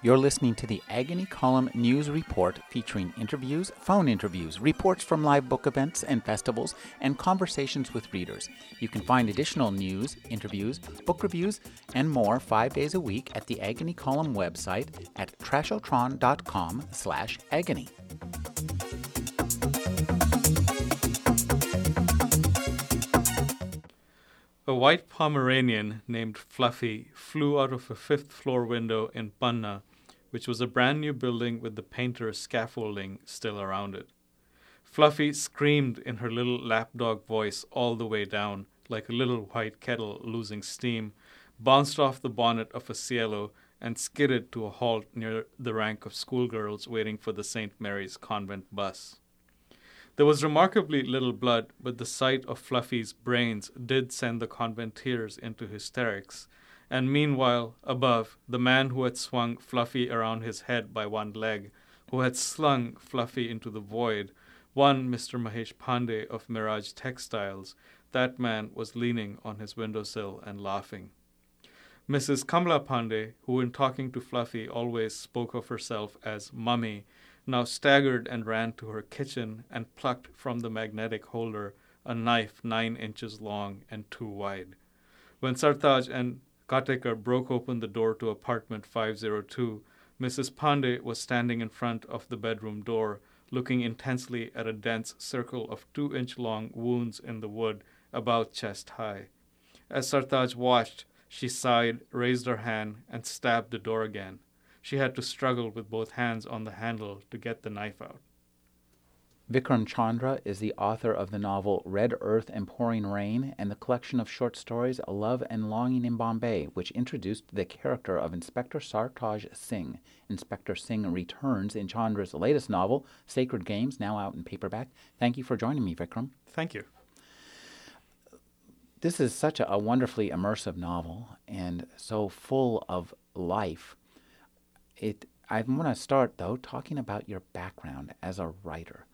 You're listening to the Agony Column News Report featuring interviews, phone interviews, reports from live book events and festivals, and conversations with readers. You can find additional news, interviews, book reviews, and more five days a week at the Agony Column website at trashotron.com slash agony. A white Pomeranian named Fluffy flew out of a fifth floor window in Panna, which was a brand new building with the painter's scaffolding still around it. Fluffy screamed in her little lapdog voice all the way down, like a little white kettle losing steam, bounced off the bonnet of a Cielo, and skidded to a halt near the rank of schoolgirls waiting for the St. Mary's convent bus. There was remarkably little blood, but the sight of Fluffy's brains did send the conventeers into hysterics. And meanwhile, above, the man who had swung Fluffy around his head by one leg, who had slung Fluffy into the void, one Mr. Mahesh Pandey of Mirage Textiles, that man was leaning on his windowsill and laughing. Mrs. Kamla Pandey, who in talking to Fluffy always spoke of herself as Mummy, now staggered and ran to her kitchen and plucked from the magnetic holder a knife nine inches long and two wide. When Sartaj and Katekar broke open the door to apartment 502, Mrs. Pandey was standing in front of the bedroom door, looking intensely at a dense circle of two inch long wounds in the wood about chest high. As Sartaj watched, she sighed, raised her hand, and stabbed the door again. She had to struggle with both hands on the handle to get the knife out. Vikram Chandra is the author of the novel Red Earth and Pouring Rain and the collection of short stories A Love and Longing in Bombay, which introduced the character of Inspector Sartaj Singh. Inspector Singh returns in Chandra's latest novel, Sacred Games, now out in paperback. Thank you for joining me, Vikram. Thank you. This is such a, a wonderfully immersive novel and so full of life it I want to start though talking about your background as a writer.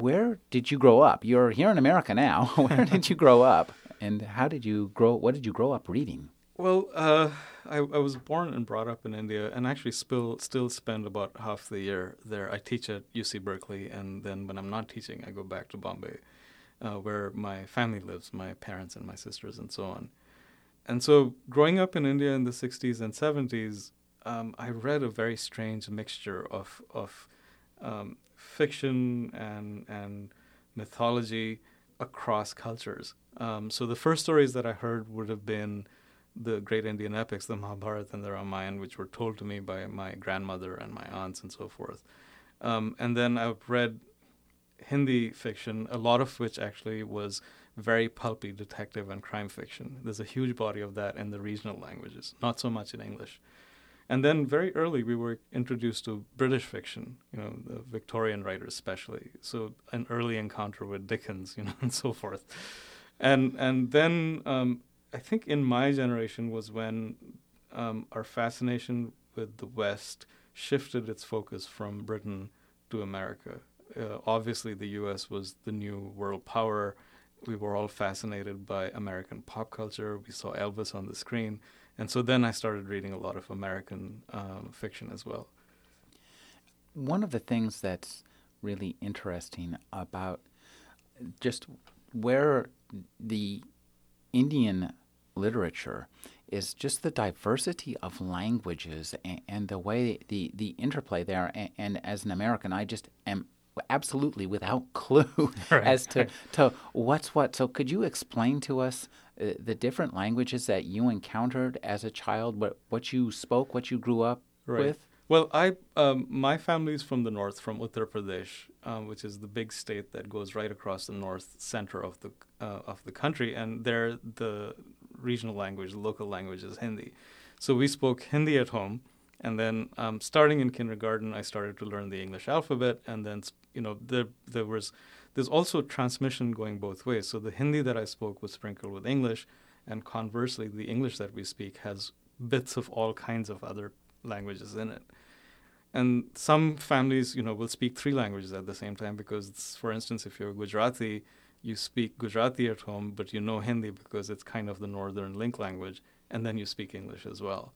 Where did you grow up? You're here in America now. Where did you grow up, and how did you grow? What did you grow up reading? Well, uh, I, I, was born and brought up in India, and actually still still spend about half the year there. I teach at UC Berkeley, and then when I'm not teaching, I go back to Bombay, uh, where my family lives, my parents and my sisters, and so on. And so, growing up in India in the '60s and '70s, um, I read a very strange mixture of of um, fiction and and mythology across cultures. Um, so the first stories that I heard would have been the great Indian epics, the Mahabharata and the Ramayana, which were told to me by my grandmother and my aunts and so forth. Um, and then I've read Hindi fiction, a lot of which actually was very pulpy detective and crime fiction. There's a huge body of that in the regional languages, not so much in English. And then very early, we were introduced to British fiction, you know, the Victorian writers especially. So an early encounter with Dickens, you know, and so forth. And and then um, I think in my generation was when um, our fascination with the West shifted its focus from Britain to America. Uh, obviously, the U.S. was the new world power. We were all fascinated by American pop culture. We saw Elvis on the screen and so then I started reading a lot of American um, fiction as well. One of the things that's really interesting about just where the Indian literature is just the diversity of languages and, and the way the, the interplay there. And, and, as an American, I just am absolutely without clue right. as to, to what's what. So, could you explain to us uh, the different languages that you encountered as a child, what what you spoke, what you grew up right. with? Well, I um, my family's from the north, from Uttar Pradesh, um, which is the big state that goes right across the north center of the uh, of the country, and there the regional language, the local language is Hindi. So we spoke Hindi at home, and then um, starting in kindergarten, I started to learn the English alphabet, and then you know there there was there's also transmission going both ways. So the Hindi that I spoke was sprinkled with English, and conversely, the English that we speak has bits of all kinds of other languages in it. And some families, you know, will speak three languages at the same time because, for instance, if you're Gujarati, you speak Gujarati at home, but you know Hindi because it's kind of the northern link language, and then you speak English as well.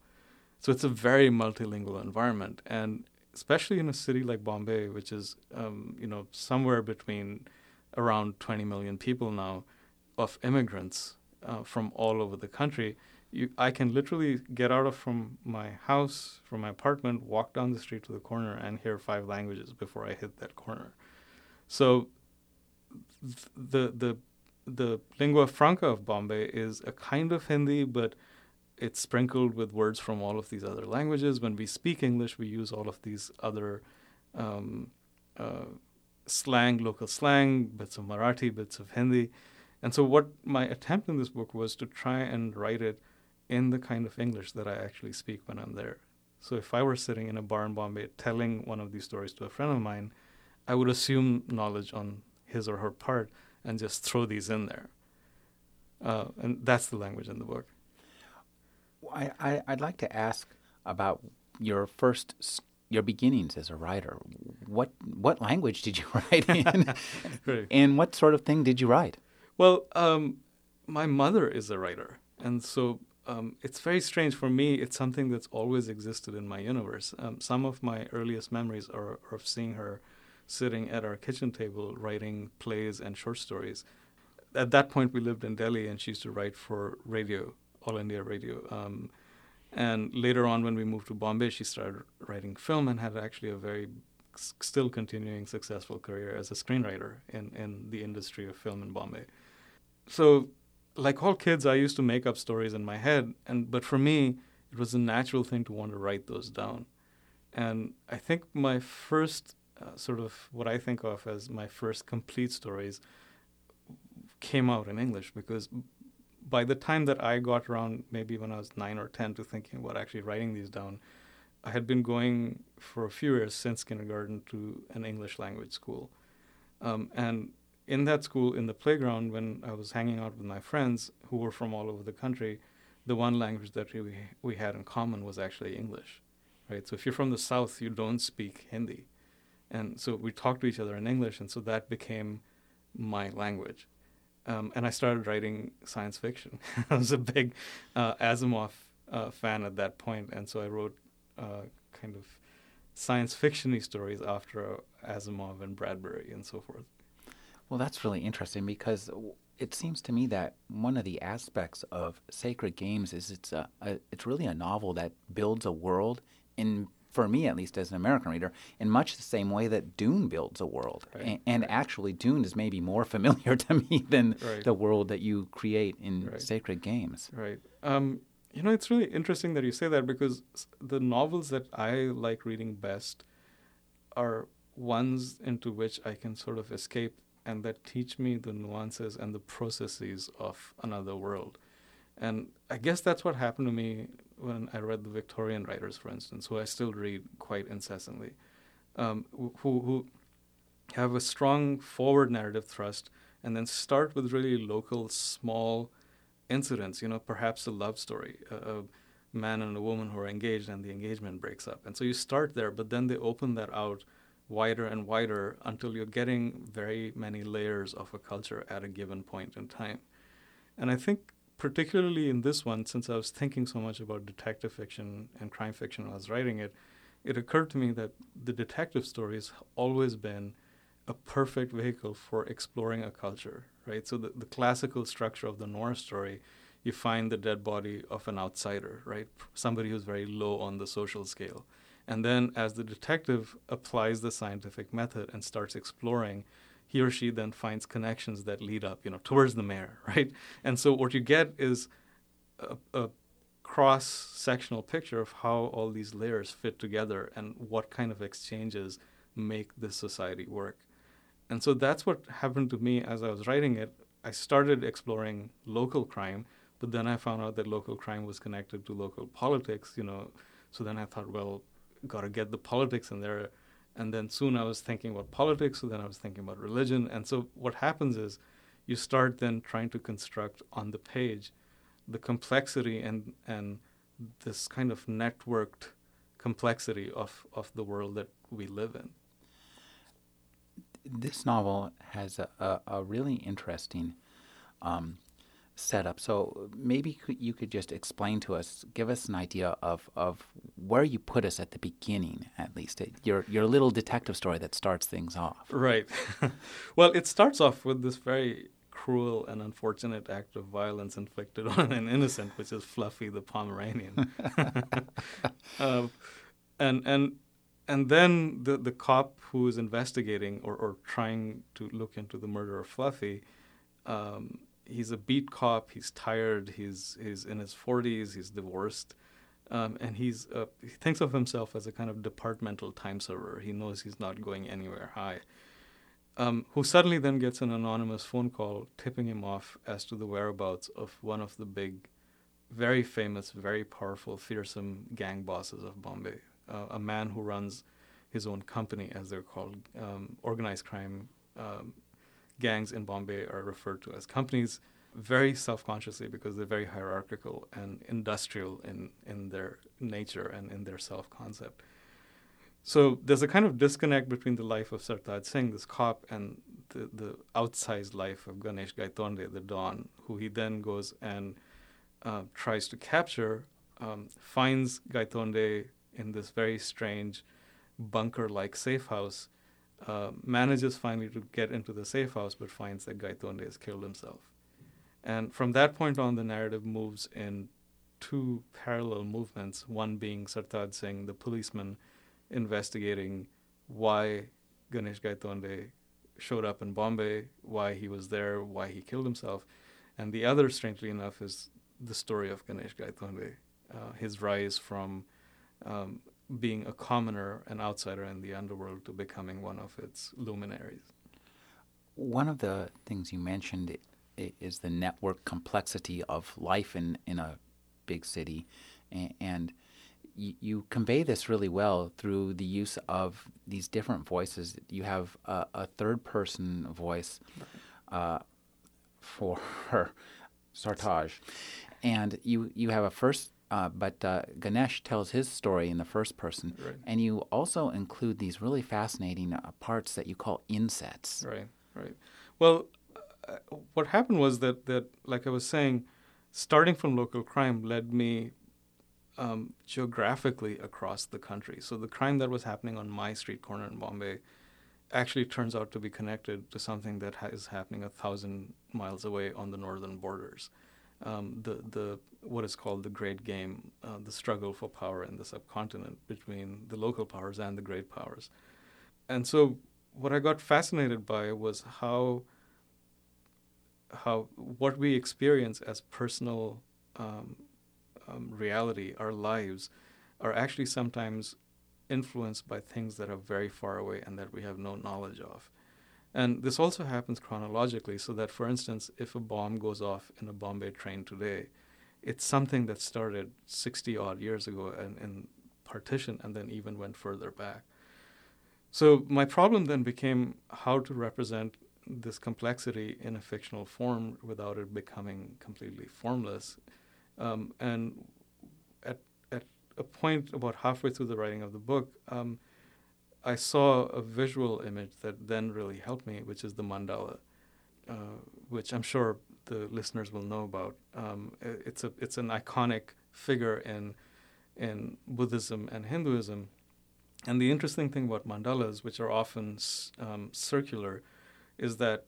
So it's a very multilingual environment, and especially in a city like Bombay, which is um, you know somewhere between around 20 million people now of immigrants uh, from all over the country. You, I can literally get out of from my house, from my apartment, walk down the street to the corner, and hear five languages before I hit that corner. So, the the the lingua franca of Bombay is a kind of Hindi, but it's sprinkled with words from all of these other languages. When we speak English, we use all of these other um, uh, slang, local slang, bits of Marathi, bits of Hindi. And so, what my attempt in this book was to try and write it in the kind of English that I actually speak when I'm there. So, if I were sitting in a bar in Bombay telling one of these stories to a friend of mine, I would assume knowledge on his or her part and just throw these in there. Uh, and that's the language in the book. I, I, I'd like to ask about your first your beginnings as a writer. What what language did you write in, right. and what sort of thing did you write? Well, um, my mother is a writer, and so um, it's very strange for me. It's something that's always existed in my universe. Um, some of my earliest memories are, are, of seeing her sitting at our kitchen table writing plays and short stories. At that point, we lived in Delhi, and she used to write for radio, All India Radio. Um, and later on, when we moved to Bombay, she started writing film and had actually a very still continuing successful career as a screenwriter in, in the industry of film in Bombay. So, like all kids, I used to make up stories in my head, and but for me, it was a natural thing to want to write those down. And I think my first uh, sort of what I think of as my first complete stories came out in English because by the time that I got around, maybe when I was nine or ten, to thinking about actually writing these down, I had been going for a few years since kindergarten to an English language school, um, and in that school, in the playground, when I was hanging out with my friends who were from all over the country, the one language that we we had in common was actually English, right? So if you're from the South, you don't speak Hindi, and so we talked to each other in English, and so that became my language. Um, and I started writing science fiction. I was a big uh, Asimov uh, fan at that point, and so I wrote uh, kind of science fictiony stories after Asimov and Bradbury and so forth. Well, that's really interesting because it seems to me that one of the aspects of Sacred Games is it's a, a it's really a novel that builds a world in for me at least as an American reader, in much the same way that Dune builds a world. Right, and, and right. actually, Dune is maybe more familiar to me than right. the world that you create in Sacred Games. Right. Um, you know, it's really interesting that you say that because the novels that I like reading best are ones into which I can sort of escape and that teach me the nuances and the processes of another world. And I guess that's what happened to me when I read the Victorian writers, for instance, who I still read quite incessantly, um, who, who have a strong forward narrative thrust and then start with really local, small incidents, you know, perhaps a love story, a, a man and a woman who are engaged and the engagement breaks up. And so you start there, but then they open that out wider and wider until you're getting very many layers of a culture at a given point in time. And I think particularly in this one, since I was thinking so much about detective fiction and crime fiction when I was writing it, it occurred to me that the detective story has always been a perfect vehicle for exploring a culture, right? So the, the classical structure of the noir story, you find the dead body of an outsider, right? Somebody who's very low on the social scale. And then as the detective applies the scientific method and starts exploring, he or she then finds connections that lead up, you know, towards the mayor, right? And so what you get is a, a cross-sectional picture of how all these layers fit together and what kind of exchanges make this society work. And so that's what happened to me as I was writing it. I started exploring local crime, but then I found out that local crime was connected to local politics, you know. So then I thought, well, got to get the politics in there and then soon I was thinking about politics, so then I was thinking about religion. And so what happens is you start then trying to construct on the page the complexity and, and this kind of networked complexity of, of the world that we live in. This novel has a, a, a really interesting um, setup. So maybe you could just explain to us, give us an idea of, of where you put us at the beginning, at least your your little detective story that starts things off. Right. well, it starts off with this very cruel and unfortunate act of violence inflicted on an innocent, which is Fluffy the Pomeranian. uh, and and and then the the cop who is investigating or, or trying to look into the murder of Fluffy, um, he's a beat cop. He's tired. He's he's in his forties. He's divorced, um, and he's uh, he thinks of himself as a kind of departmental time server. He knows he's not going anywhere high. Um, who suddenly then gets an anonymous phone call tipping him off as to the whereabouts of one of the big, very famous, very powerful, fearsome gang bosses of Bombay, uh, a man who runs his own company, as they're called. Um, organized crime um, gangs in Bombay are referred to as companies very self-consciously because they're very hierarchical and industrial in, in their nature and in their self-concept. So there's a kind of disconnect between the life of Sartaj Singh, this cop, and the, the outsized life of Ganesh Gaitonde, the Don, who he then goes and uh, tries to capture, um, finds Gaitonde in this very strange bunker like safe house, uh, manages finally to get into the safe house but finds that Gaitonde has killed himself. And from that point on, the narrative moves in two parallel movements one being Sartaj Singh, the policeman, investigating why Ganesh Gaitonde showed up in Bombay, why he was there, why he killed himself. And the other, strangely enough, is the story of Ganesh Gaitonde, uh, his rise from um, being a commoner, an outsider in the underworld, to becoming one of its luminaries. One of the things you mentioned is the network complexity of life in, in a big city. And you, convey this really well through the use of these different voices. You have a, a third person voice uh, for Sartaj. And you, you have a first uh, but uh, Ganesh tells his story in the first person, right. and you also include these really fascinating uh, parts that you call insets. Right, right. Well, uh, what happened was that that, like I was saying, starting from local crime led me um, geographically across the country. So the crime that was happening on my street corner in Bombay actually turns out to be connected to something that ha- is happening a thousand miles away on the northern borders um, the the what is called the great game, uh, the struggle for power in the subcontinent between the local powers and the great powers. And so, what I got fascinated by was how how what we experience as personal um, um, reality, our lives, are actually sometimes influenced by things that are very far away and that we have no knowledge of. And this also happens chronologically, so that, for instance, if a bomb goes off in a Bombay train today, it's something that started 60 odd years ago and in partition and then even went further back. So my problem then became how to represent this complexity in a fictional form without it becoming completely formless. Um, and at, at a point about halfway through the writing of the book, um, I saw a visual image that then really helped me, which is the mandala, uh, which I'm sure the listeners will know about. Um, it's a it's an iconic figure in in Buddhism and Hinduism, and the interesting thing about mandalas, which are often um, circular, is that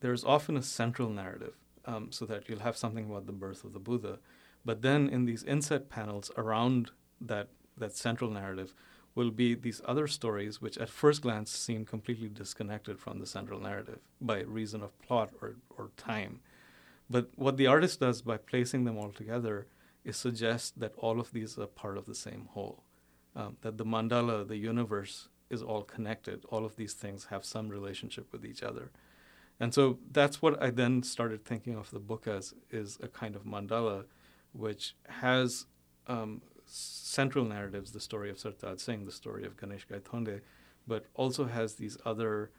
there's often a central narrative, um, so that you'll have something about the birth of the Buddha, but then in these inset panels around that that central narrative will be these other stories which at first glance seem completely disconnected from the central narrative by reason of plot or, or time. But what the artist does by placing them all together is suggest that all of these are part of the same whole. Um, that the mandala, the universe, is all connected. All of these things have some relationship with each other. And so that's what I then started thinking of the book as is a kind of mandala which has um, central narratives, the story of Sartaj Singh, the story of Ganesh Gaitonde, but also has these other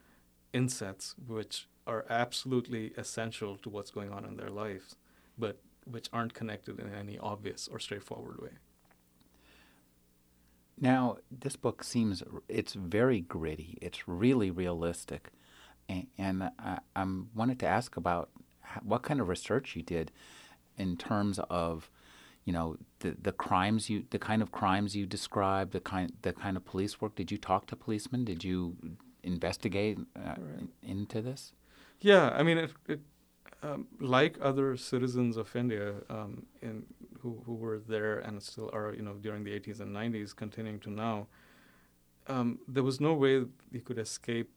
insets which are absolutely essential to what's going on in their lives, but which aren't connected in any obvious or straightforward way. Now, this book seems it's very gritty. It's really realistic, and, and I, I wanted to ask about what kind of research you did in terms of you know the the crimes you the kind of crimes you described the kind the kind of police work did you talk to policemen? Did you investigate uh, right. into this? Yeah i mean it, it um, like other citizens of india um, in who, who were there and still are you know during the 80s and 90s continuing to now um, there was no way you could escape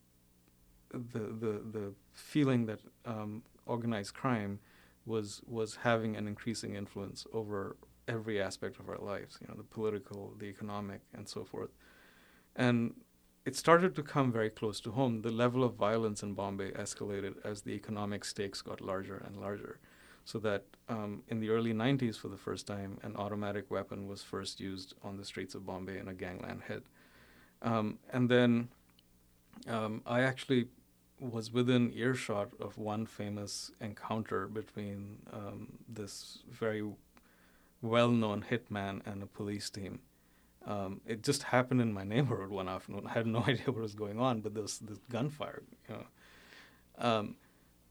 the the the feeling that um, organized crime was was having an increasing influence over every aspect of our lives. You know, the political, the economic, and so forth. And it started to come very close to home. The level of violence in Bombay escalated as the economic stakes got larger and larger. So that um, in the early 90s, for the first time, an automatic weapon was first used on the streets of Bombay in a gangland hit. Um, and then um, I actually was within earshot of one famous encounter between um, this very well-known hitman and a police team. Um, it just happened in my neighborhood one afternoon. I had no idea what was going on, but there was this gunfire, you know. Um,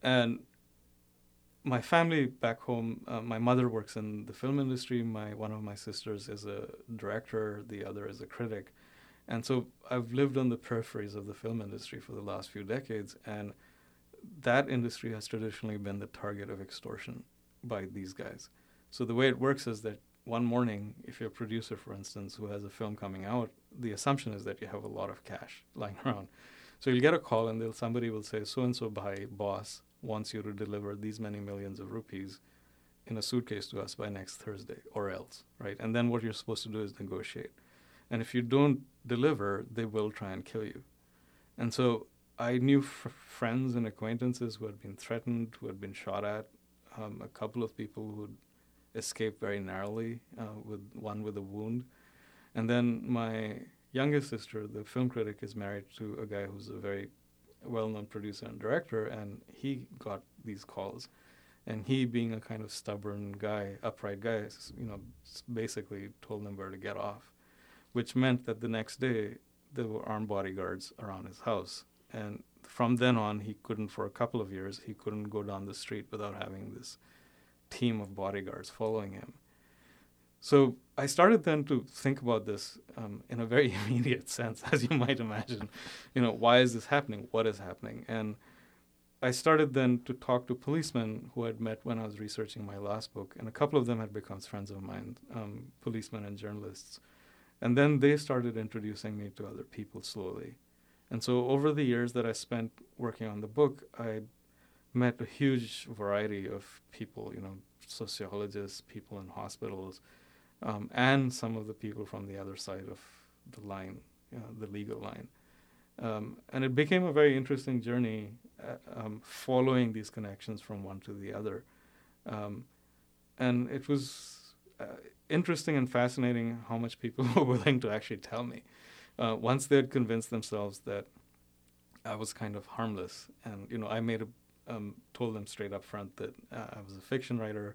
and my family back home, uh, my mother works in the film industry. My one of my sisters is a director. The other is a critic. And so I've lived on the peripheries of the film industry for the last few decades, and that industry has traditionally been the target of extortion by these guys. So the way it works is that one morning, if you're a producer, for instance, who has a film coming out, the assumption is that you have a lot of cash lying around. So you'll get a call, and somebody will say, "So and so by boss wants you to deliver these many millions of rupees in a suitcase to us by next Thursday, or else, right?" And then what you're supposed to do is negotiate. And if you don't deliver, they will try and kill you. And so I knew f- friends and acquaintances who had been threatened, who had been shot at, um, a couple of people who escaped very narrowly, uh, with one with a wound. And then my youngest sister, the film critic, is married to a guy who's a very well-known producer and director, and he got these calls. And he, being a kind of stubborn guy, upright guy, you know, basically told them where to get off which meant that the next day there were armed bodyguards around his house. And from then on, he couldn't, for a couple of years, he couldn't go down the street without having this team of bodyguards following him. So I started then to think about this um, in a very immediate sense, as you might imagine. You know, why is this happening? What is happening? And I started then to talk to policemen who I'd met when I was researching my last book, and a couple of them had become friends of mine, um, policemen and journalists. And then they started introducing me to other people slowly. And so over the years that I spent working on the book, I met a huge variety of people, you know, sociologists, people in hospitals, um, and some of the people from the other side of the line, you know, the legal line. Um, and it became a very interesting journey uh, um, following these connections from one to the other. Um, and it was uh, interesting and fascinating how much people were willing to actually tell me. Uh, once they had convinced themselves that I was kind of harmless, and you know, I made a um, told them straight up front that uh, I was a fiction writer.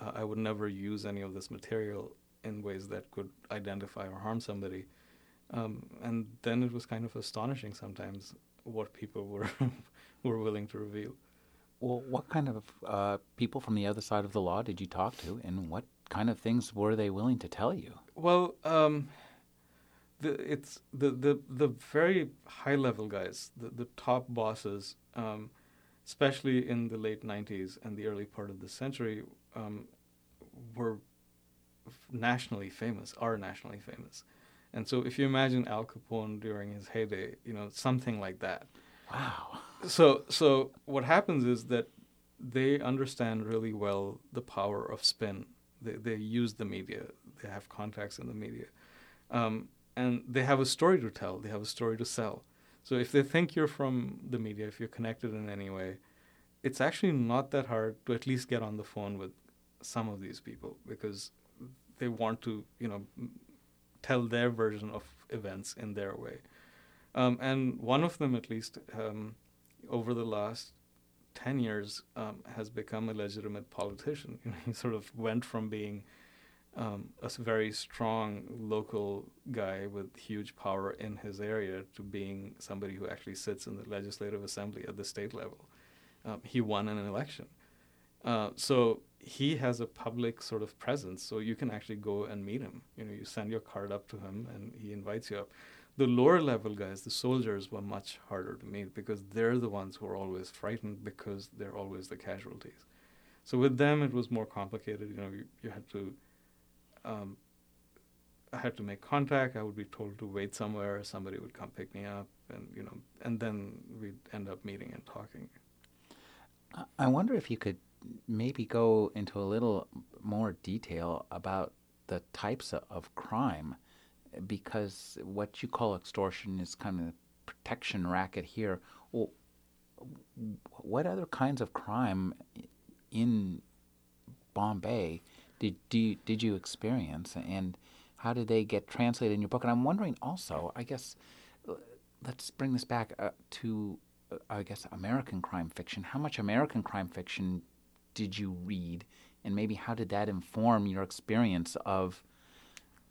Uh, I would never use any of this material in ways that could identify or harm somebody. Um, and then it was kind of astonishing sometimes what people were were willing to reveal. Well, what kind of uh, people from the other side of the law did you talk to, and what kind of things were they willing to tell you? Well, um, the, it's the, the, the very high level guys, the, the top bosses, um, especially in the late 90s and the early part of the century, um, were nationally famous, are nationally famous. And so if you imagine Al Capone during his heyday, you know, something like that. Wow. So so what happens is that they understand really well the power of spin they, they use the media. They have contacts in the media. Um, and they have a story to tell. They have a story to sell. So if they think you're from the media, if you're connected in any way, it's actually not that hard to at least get on the phone with some of these people because they want to, you know, tell their version of events in their way. Um, and one of them, at least, um, over the last 10 years um, has become a legitimate politician. You know, he sort of went from being um, a very strong local guy with huge power in his area to being somebody who actually sits in the legislative assembly at the state level. Um, he won an election. Uh, so he has a public sort of presence, so you can actually go and meet him. You know, you send your card up to him, and he invites you up. The lower level guys, the soldiers, were much harder to meet because they're the ones who are always frightened because they're always the casualties. So with them, it was more complicated. You know, you, you had to. Um, I had to make contact. I would be told to wait somewhere. Somebody would come pick me up, and you know, and then we'd end up meeting and talking. I wonder if you could maybe go into a little more detail about the types of, of crime, because what you call extortion is kind of a protection racket here. Well, what other kinds of crime in Bombay did do you, did you experience, and how did they get translated in your book? And I'm wondering also, I guess, let's bring this back uh, to, uh, I guess, American crime fiction. How much American crime fiction did you read, and maybe how did that inform your experience of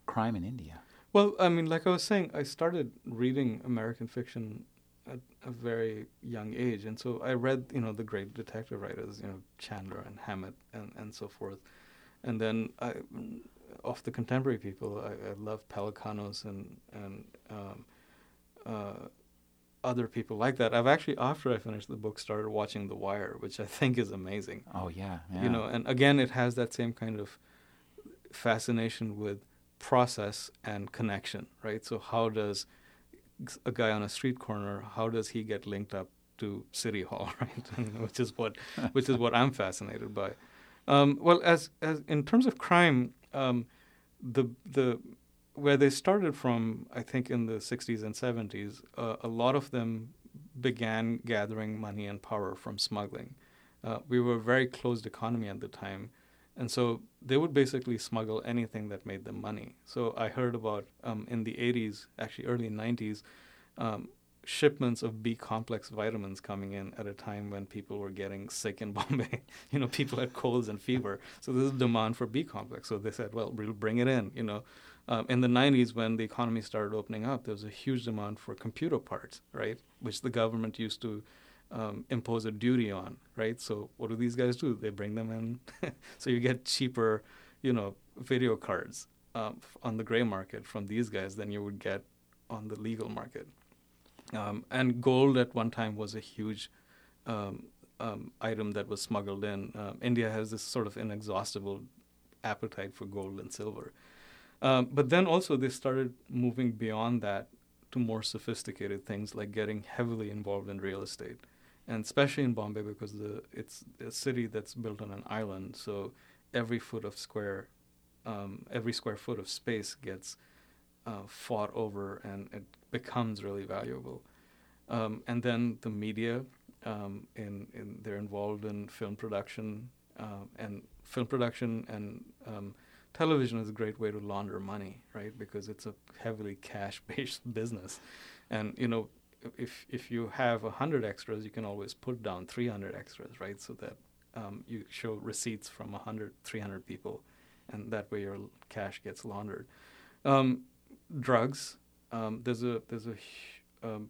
crime in India? Well, I mean, like I was saying, I started reading American fiction at a very young age, and so I read, you know, the great detective writers, you know, Chandler and Hammett and, and so forth, and then I, of the contemporary people, I, I love Pelecanos and and um, uh, other people like that. I've actually, after I finished the book, started watching The Wire, which I think is amazing. Oh yeah, yeah. You know, and again, it has that same kind of fascination with process and connection, right? So how does a guy on a street corner, how does he get linked up to City Hall, right? which is what, which is what I'm fascinated by. Um, well, as as in terms of crime, um, the the where they started from, I think in the 60s and 70s, uh, a lot of them began gathering money and power from smuggling. Uh, we were a very closed economy at the time, and so they would basically smuggle anything that made them money. So I heard about um, in the 80s, actually early 90s, um, shipments of B complex vitamins coming in at a time when people were getting sick in Bombay. you know, people had colds and fever. So there's demand for B complex. So they said, well, we'll bring it in, you know. Um, in the 90s, when the economy started opening up, there was a huge demand for computer parts, right? Which the government used to um, impose a duty on, right? So what do these guys do? They bring them in, so you get cheaper, you know, video cards um, on the gray market from these guys than you would get on the legal market. Um, and gold at one time was a huge um, um, item that was smuggled in. India has this sort of inexhaustible appetite for gold and silver. Um, but then also they started moving beyond that to more sophisticated things like getting heavily involved in real estate, and especially in Bombay because the it's a city that's built on an island, so every foot of square, um, every square foot of space gets uh, fought over, and it becomes really valuable. Um, and then the media, um, in, in they're involved in film production uh, and film production and um, television is a great way to launder money, right? Because it's a heavily cash-based business, and you know, if if you have a hundred extras, you can always put down 300 extras, right? So that um, you show receipts from 100, 300 people, and that way your cash gets laundered. Um, drugs. Um, there's a there's a um,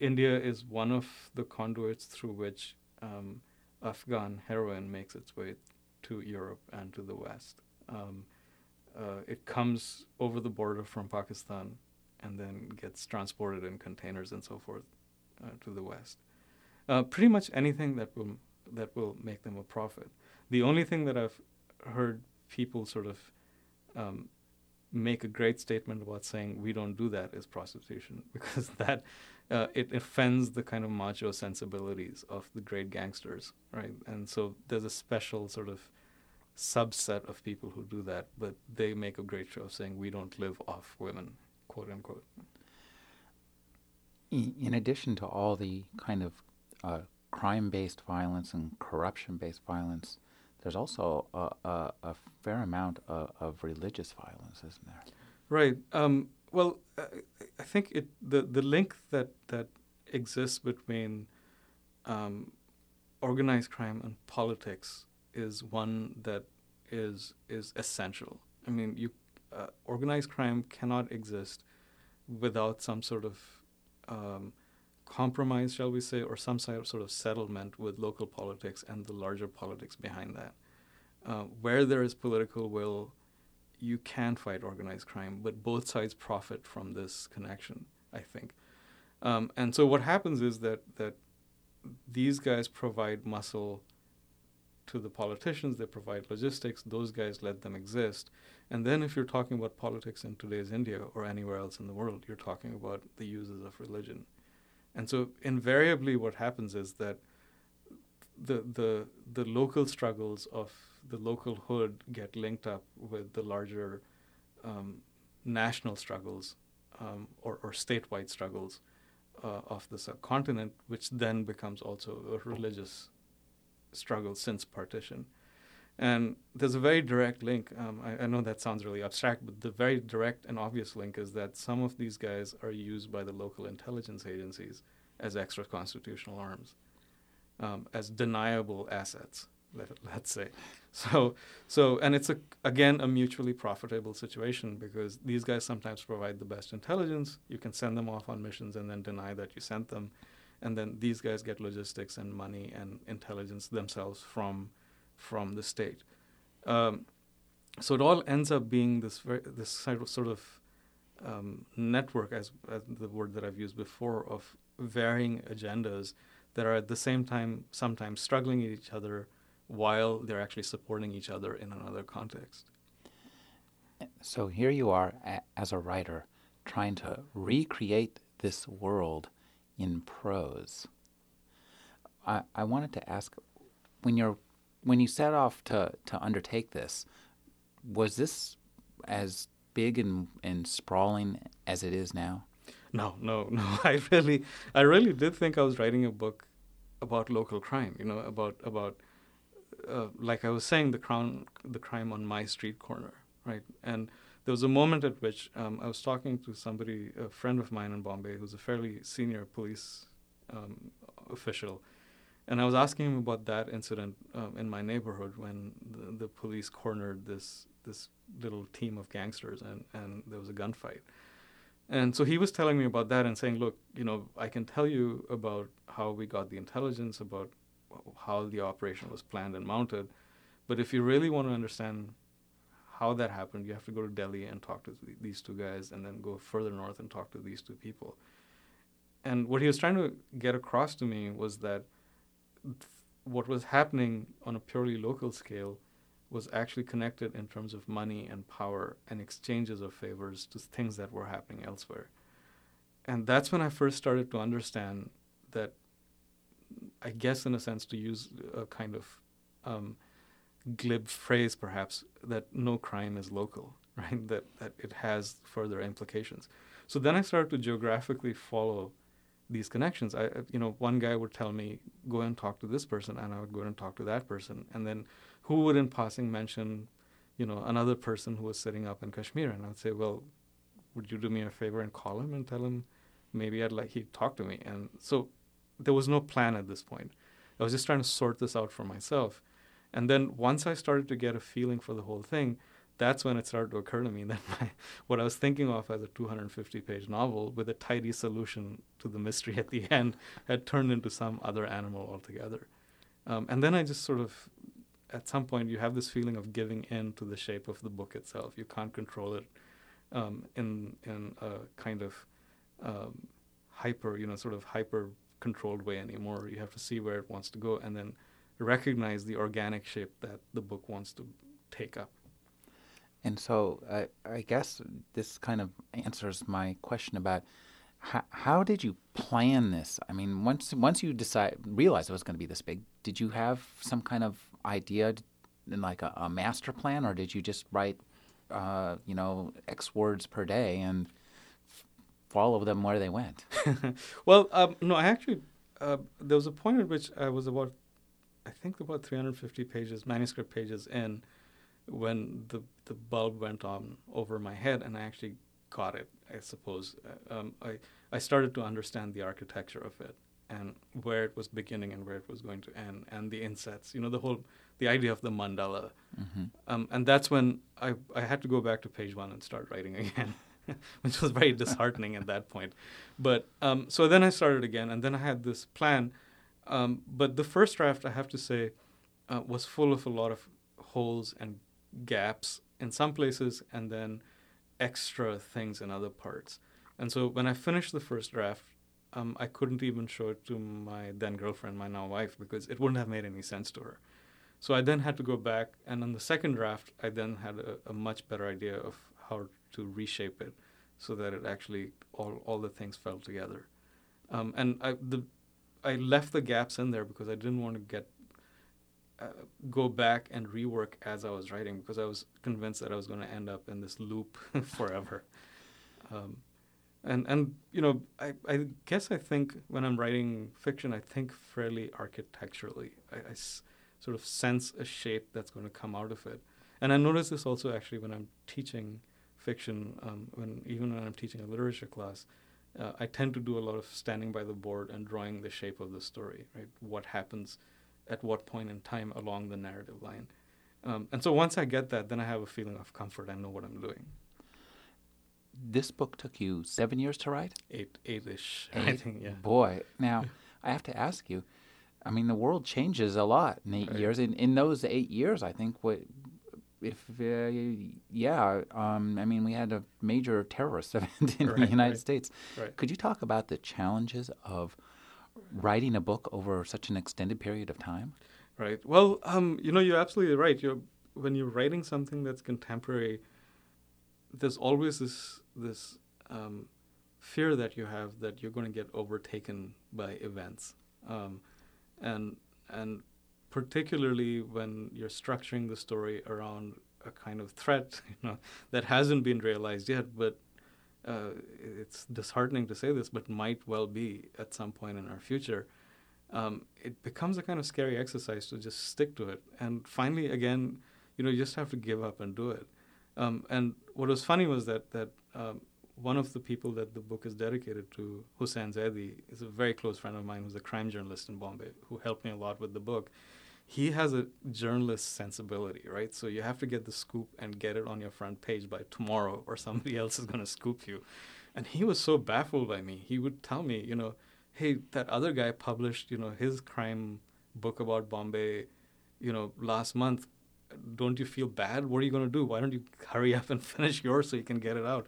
India is one of the conduits through which um, Afghan heroin makes its way to Europe and to the West. Uh, it comes over the border from Pakistan and then gets transported in containers and so forth uh, to the West. Uh, pretty much anything that will that will make them a profit. The only thing that I've heard people sort of um, make a great statement about saying we don't do that is prostitution because that uh, it offends the kind of macho sensibilities of the great gangsters, right? And so there's a special sort of subset of people who do that, but they make a great show of saying we don't live off women, quote unquote. In addition to all the kind of uh, crime-based violence and corruption-based violence, there's also a, a, a fair amount of, of, religious violence, isn't there? Right. Um, well, I, I, think it the the link that that exists between um, organized crime and politics is one that is is essential. I mean, you uh, organized crime cannot exist without some sort of um, compromise, shall we say, or some sort of settlement with local politics and the larger politics behind that. Uh, where there is political will, you can fight organized crime, but both sides profit from this connection, I think. Um, and so what happens is that that these guys provide muscle to the politicians, they provide logistics, those guys let them exist. And then if you're talking about politics in today's India or anywhere else in the world, you're talking about the uses of religion. And so invariably what happens is that the the the local struggles of the local hood get linked up with the larger um, national struggles um, or, or statewide struggles uh, of the subcontinent, which then becomes also a religious struggle since partition. And there's a very direct link. Um, I, I, know that sounds really abstract, but the very direct and obvious link is that some of these guys are used by the local intelligence agencies as extra constitutional arms, um, as deniable assets let, let's say. So, so, and it's a, again a mutually profitable situation because these guys sometimes provide the best intelligence. You can send them off on missions and then deny that you sent them, and then these guys get logistics and money and intelligence themselves from from the state. Um, so it all ends up being this very, this sort of um, network, as, as the word that I've used before, of varying agendas that are at the same time sometimes struggling with each other while they're actually supporting each other in another context. So here you are as a writer trying to recreate this world in prose. I, I wanted to ask when you're when you set off to, to undertake this, was this as big and, and sprawling as it is now? No, no, no. I really I really did think I was writing a book about local crime, you know, about about uh, like I was saying, the crown, the crime on my street corner, right? And there was a moment at which um, I was talking to somebody, a friend of mine in Bombay, who's a fairly senior police um, official, and I was asking him about that incident um, in my neighborhood when the, the, police cornered this this little team of gangsters, and and there was a gunfight. And so he was telling me about that and saying, look, you know, I can tell you about how we got the intelligence about how the operation was planned and mounted. But if you really want to understand how that happened, you have to go to Delhi and talk to th- these two guys, and then go further north and talk to these two people. And what he was trying to get across to me was that th- what was happening on a purely local scale was actually connected in terms of money and power and exchanges of favors to things that were happening elsewhere. And that's when I first started to understand that I guess, in a sense, to use a kind of um, glib phrase, perhaps, that no crime is local, right? That that it has further implications. So then I started to geographically follow these connections. I, you know, one guy would tell me, "Go and talk to this person," and I would go and talk to that person, and then who would, in passing, mention, you know, another person who was sitting up in Kashmir, and I would say, "Well, would you do me a favor and call him and tell him maybe I'd like he'd talk to me?" And so there was no plan at this point. I was just trying to sort this out for myself. And then once I started to get a feeling for the whole thing, that's when it started to occur to me that my, what I was thinking of as a 250 page novel with a tidy solution to the mystery at the end had turned into some other animal altogether. Um, and then I just sort of, at some point, you have this feeling of giving in to the shape of the book itself. You can't control it um, in, in a kind of um, hyper, you know, sort of hyper controlled way anymore. You have to see where it wants to go and then recognize the organic shape that the book wants to take up. And so I, I guess this kind of answers my question about how, how did you plan this? I mean, once once you decide realized it was going to be this big, did you have some kind of idea, in like a, a master plan, or did you just write, uh, you know, X words per day and follow them where they went. well, um, no, I actually uh, there was a point at which I was about, I think about 350 pages, manuscript pages in, when the the bulb went on over my head, and I actually got it. I suppose uh, um, I I started to understand the architecture of it and where it was beginning and where it was going to end, and the insets. You know, the whole the idea of the mandala, mm-hmm. um, and that's when I I had to go back to page one and start writing again. which was very disheartening at that point. But um, so then I started again, and then I had this plan. Um, but the first draft, I have to say, uh, was full of a lot of holes and gaps in some places, and then extra things in other parts. And so when I finished the first draft, um, I couldn't even show it to my then girlfriend, my now wife, because it wouldn't have made any sense to her. So I then had to go back, and on the second draft, I then had a, a much better idea of how to reshape it so that it actually all all the things fell together. Um, and I the I left the gaps in there because I didn't want to get uh, go back and rework as I was writing because I was convinced that I was going to end up in this loop forever. Um, and and you know I, I guess I think when I'm writing fiction I think fairly architecturally I, I s- sort of sense a shape that's going to come out of it and I notice this also actually when I'm teaching fiction um, when even when I'm teaching a literature class uh, I tend to do a lot of standing by the board and drawing the shape of the story right what happens at what point in time along the narrative line um, and so once I get that then I have a feeling of comfort I know what I'm doing this book took you seven years to write. Eight, eight-ish, I Eight? think. Yeah. Boy, now I have to ask you. I mean, the world changes a lot in eight Right. years. In in those eight years, I think what if uh, yeah, um, I mean, we had a major terrorist event in the United right. States. Right. Could you talk about the challenges of writing a book over such an extended period of time? Right. Well, um, you know, you're absolutely right. You're when you're writing something that's contemporary, there's always this this um, fear that you have that you're going to get overtaken by events, um, and and particularly when you're structuring the story around a kind of threat, you know, that hasn't been realized yet, but uh, it's disheartening to say this, but might well be at some point in our future. Um, it becomes a kind of scary exercise to just stick to it. And finally, again, you know, you just have to give up and do it. Um, and what was funny was that that um, one of the people that the book is dedicated to, Hussain Zaidi, is a very close friend of mine who's a crime journalist in Bombay who helped me a lot with the book. He has a journalist sensibility, right? So you have to get the scoop and get it on your front page by tomorrow, or somebody else is going to scoop you. And he was so baffled by me. He would tell me, you know, hey, that other guy published, you know, his crime book about Bombay, you know, last month. Don't you feel bad? What are you going to do? Why don't you hurry up and finish yours so you can get it out?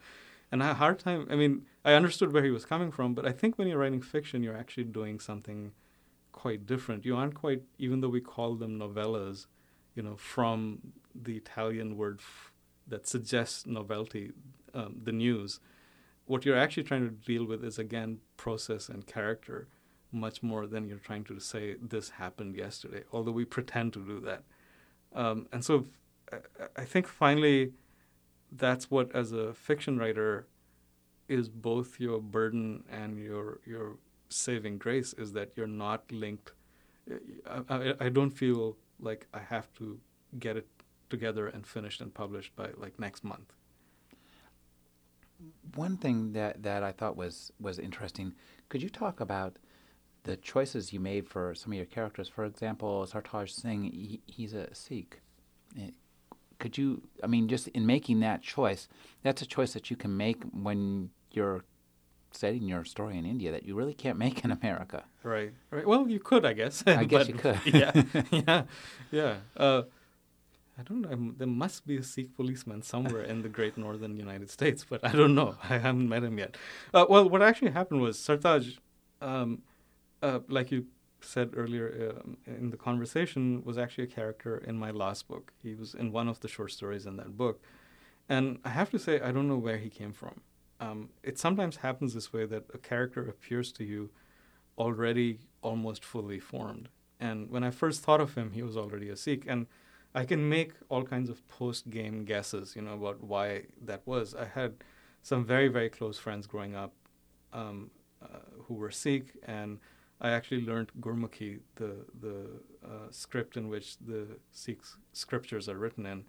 And I had a hard time. I mean, I understood where he was coming from, but I think when you're writing fiction, you're actually doing something quite different. You aren't quite, even though we call them novellas, you know, from the Italian word f- that suggests novelty, um, the news. What you're actually trying to deal with is again process and character, much more than you're trying to say this happened yesterday. Although we pretend to do that, um, and so I, I think finally, that's what as a fiction writer is both your burden and your your saving grace is that you're not linked. I, I, I don't feel like I have to get it together and finished and published by like next month. One thing that, that I thought was, was interesting, could you talk about the choices you made for some of your characters? For example, Sartaj Singh, he, he's a Sikh. Eh, Could you, I mean, just in making that choice, that's a choice that you can make when you're setting your story in India that you really can't make in America. Right. Right. Well, you could, I guess. I guess you could. yeah. Yeah. Yeah. Uh, I don't know. There must be a Sikh policeman somewhere in the great northern United States, but I don't know. I haven't met him yet. Uh, well, what actually happened was Sartaj, um, uh, like you said earlier um, in the conversation, was actually a character in my last book. He was in one of the short stories in that book. And I have to say, I don't know where he came from. Um, it sometimes happens this way that a character appears to you already almost fully formed. And when I first thought of him, he was already a Sikh. And I can make all kinds of post game guesses, you know, about why that was. I had some very, very close friends growing up um, uh, who were Sikh, and I actually learned Gurmukhi, the, the uh, script in which the Sikh scriptures are written in,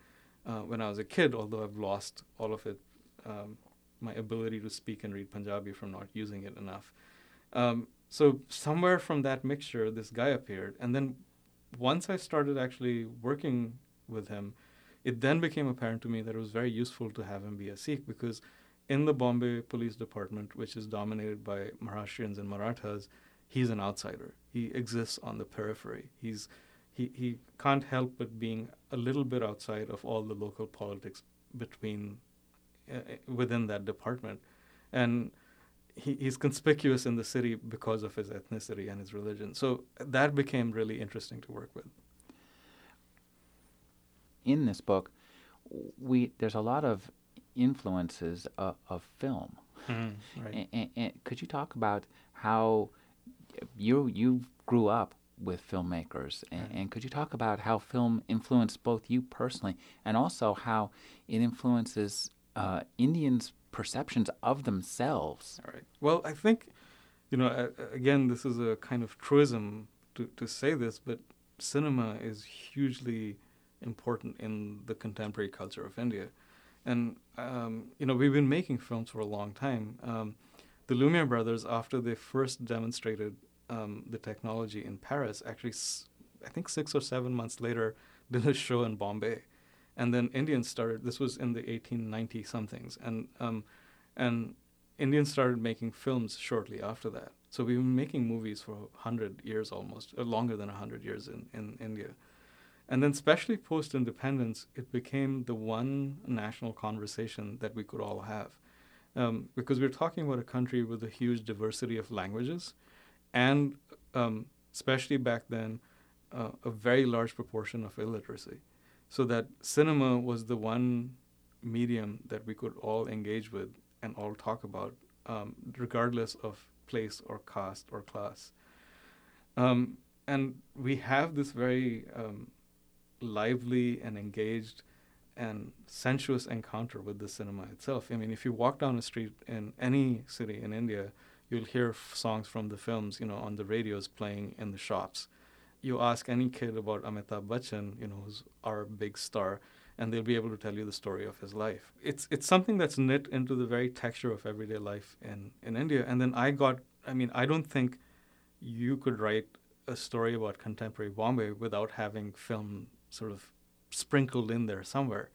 uh, when I was a kid, although I've lost all of it, um, my ability to speak and read Punjabi from not using it enough. Um, so somewhere from that mixture, this guy appeared, and then once I started actually working with him, it then became apparent to me that it was very useful to have him be a Sikh because in the Bombay Police Department, which is dominated by Maharashtrians and Marathas, he's an outsider. He exists on the periphery. He's he, he can't help but being a little bit outside of all the local politics between within that department, and he, he's conspicuous in the city because of his ethnicity and his religion. So that became really interesting to work with. In this book, we there's a lot of influences of, of film. Mm, right. And, and, and could you talk about how you you grew up with filmmakers, and, Mm-hmm. and could you talk about how film influenced both you personally, and also how it influences uh, Indians' perceptions of themselves? All right. Well, I think, you know, again, this is a kind of truism to, to say this, but cinema is hugely important in the contemporary culture of India. And, um, you know, we've been making films for a long time. Um, the Lumiere brothers, after they first demonstrated um, the technology in Paris, actually, I think six or seven months later, did a show in Bombay. And then Indians started, this was in the 1890 somethings. And, um, and Indians started making films shortly after that. So we've been making movies for 100 years almost, uh, longer than 100 years in, in India. And then, especially post independence, it became the one national conversation that we could all have. Um, because we're talking about a country with a huge diversity of languages, and um, especially back then, uh, a very large proportion of illiteracy. So that cinema was the one medium that we could all engage with and all talk about, um, regardless of place or caste or class. Um, and we have this very um, lively and engaged and sensuous encounter with the cinema itself. I mean, if you walk down a street in any city in India, you'll hear f- songs from the films, you know, on the radios playing in the shops. You ask any kid about Amitabh Bachchan, you know, who's our big star, and they'll be able to tell you the story of his life. It's it's something that's knit into the very texture of everyday life in, in India. And then I got, I mean, I don't think you could write a story about contemporary Bombay without having film sort of sprinkled in there somewhere.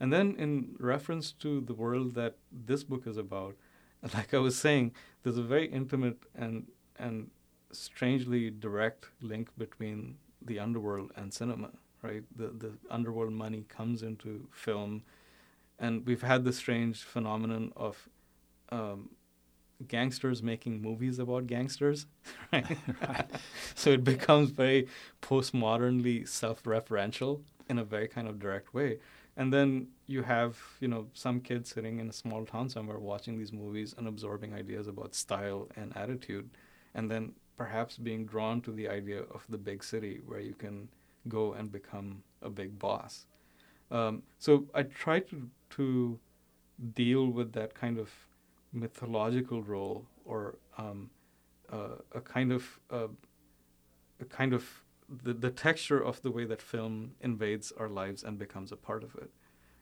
And then, in reference to the world that this book is about, like I was saying, there's a very intimate and and strangely direct link between the underworld and cinema. Right, the the underworld money comes into film, and we've had this strange phenomenon of um, gangsters making movies about gangsters, right? so it becomes very postmodernly self-referential in a very kind of direct way. And then you have, you know, some kids sitting in a small town somewhere watching these movies and absorbing ideas about style and attitude, and then perhaps being drawn to the idea of the big city where you can go and become a big boss. Um, so I try to to deal with that kind of mythological role or um, uh, a kind of uh, a kind of the, the texture of the way that film invades our lives and becomes a part of it.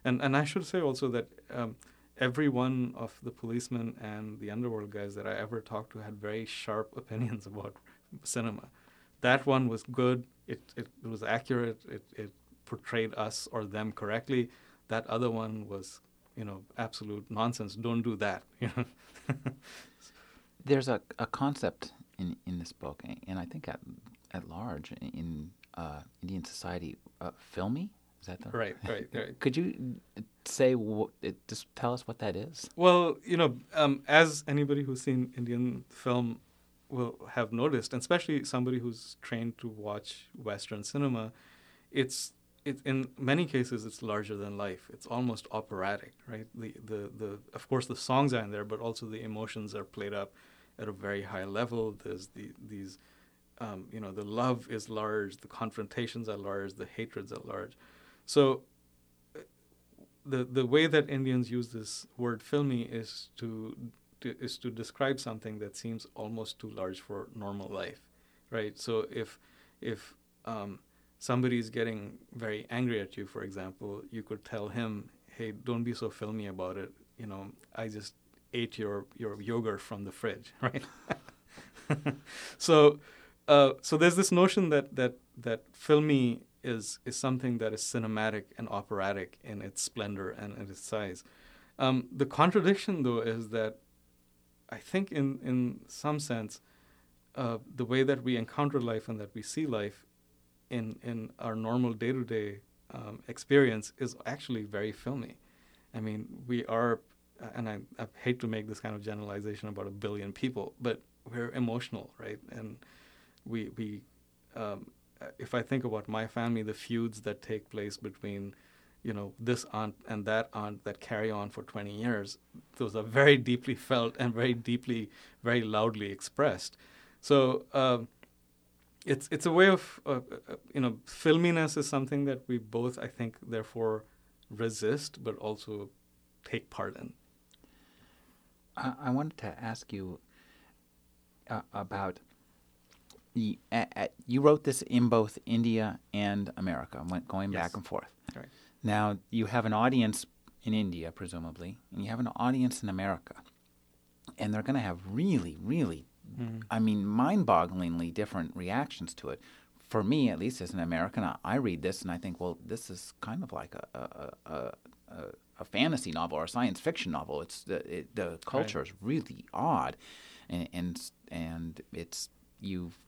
And and I should say also that um, every one of the policemen and the underworld guys that I ever talked to had very sharp opinions about cinema. That one was good. It it, it was accurate. It it portrayed us or them correctly. That other one was you know absolute nonsense. Don't do that. There's a, a concept in, in this book, and I think at, at large in uh, Indian society, uh, filmy. Is that the right, right, right. Could you say what? Just tell us what that is. Well, you know, um, as anybody who's seen Indian film will have noticed, and especially somebody who's trained to watch Western cinema, it's it, in many cases it's larger than life. It's almost operatic, right? The, the the of course the songs are in there, but also the emotions are played up at a very high level. There's the these um, you know the love is large, the confrontations are large, the hatreds are large. So the the way that Indians use this word filmy is to, to is to describe something that seems almost too large for normal life, right? So if if um, somebody is getting very angry at you, for example, you could tell him, "Hey, don't be so filmy about it. You know, I just ate your your yogurt from the fridge, right?" so, uh, so there's this notion that that that filmy is is something that is cinematic and operatic in its splendor and in its size. Um, the contradiction, though, is that I think, in in some sense, uh, the way that we encounter life and that we see life in in our normal day to day experience is actually very filmy. I mean, we are, and I, I hate to make this kind of generalization about a billion people, but we're emotional, right? And we we um, if I think about my family, the feuds that take place between you know this aunt and that aunt that carry on for 20 years those are very deeply felt and very deeply very loudly expressed so um, it's it's a way of uh, uh, you know filminess is something that we both I think therefore resist but also take part in. I, I wanted to ask you uh, about you wrote this in both India and America, went going yes. back and forth. Right. Now you have an audience in India, presumably, and you have an audience in America, and they're going to have really, really Mm-hmm. I mean, mind bogglingly different reactions to it. For me, at least as an American, I, I read this and I think, well, this is kind of like a, a, a, a fantasy novel or a science fiction novel. It's the, it, the culture right. is really odd, and, and, and it's you've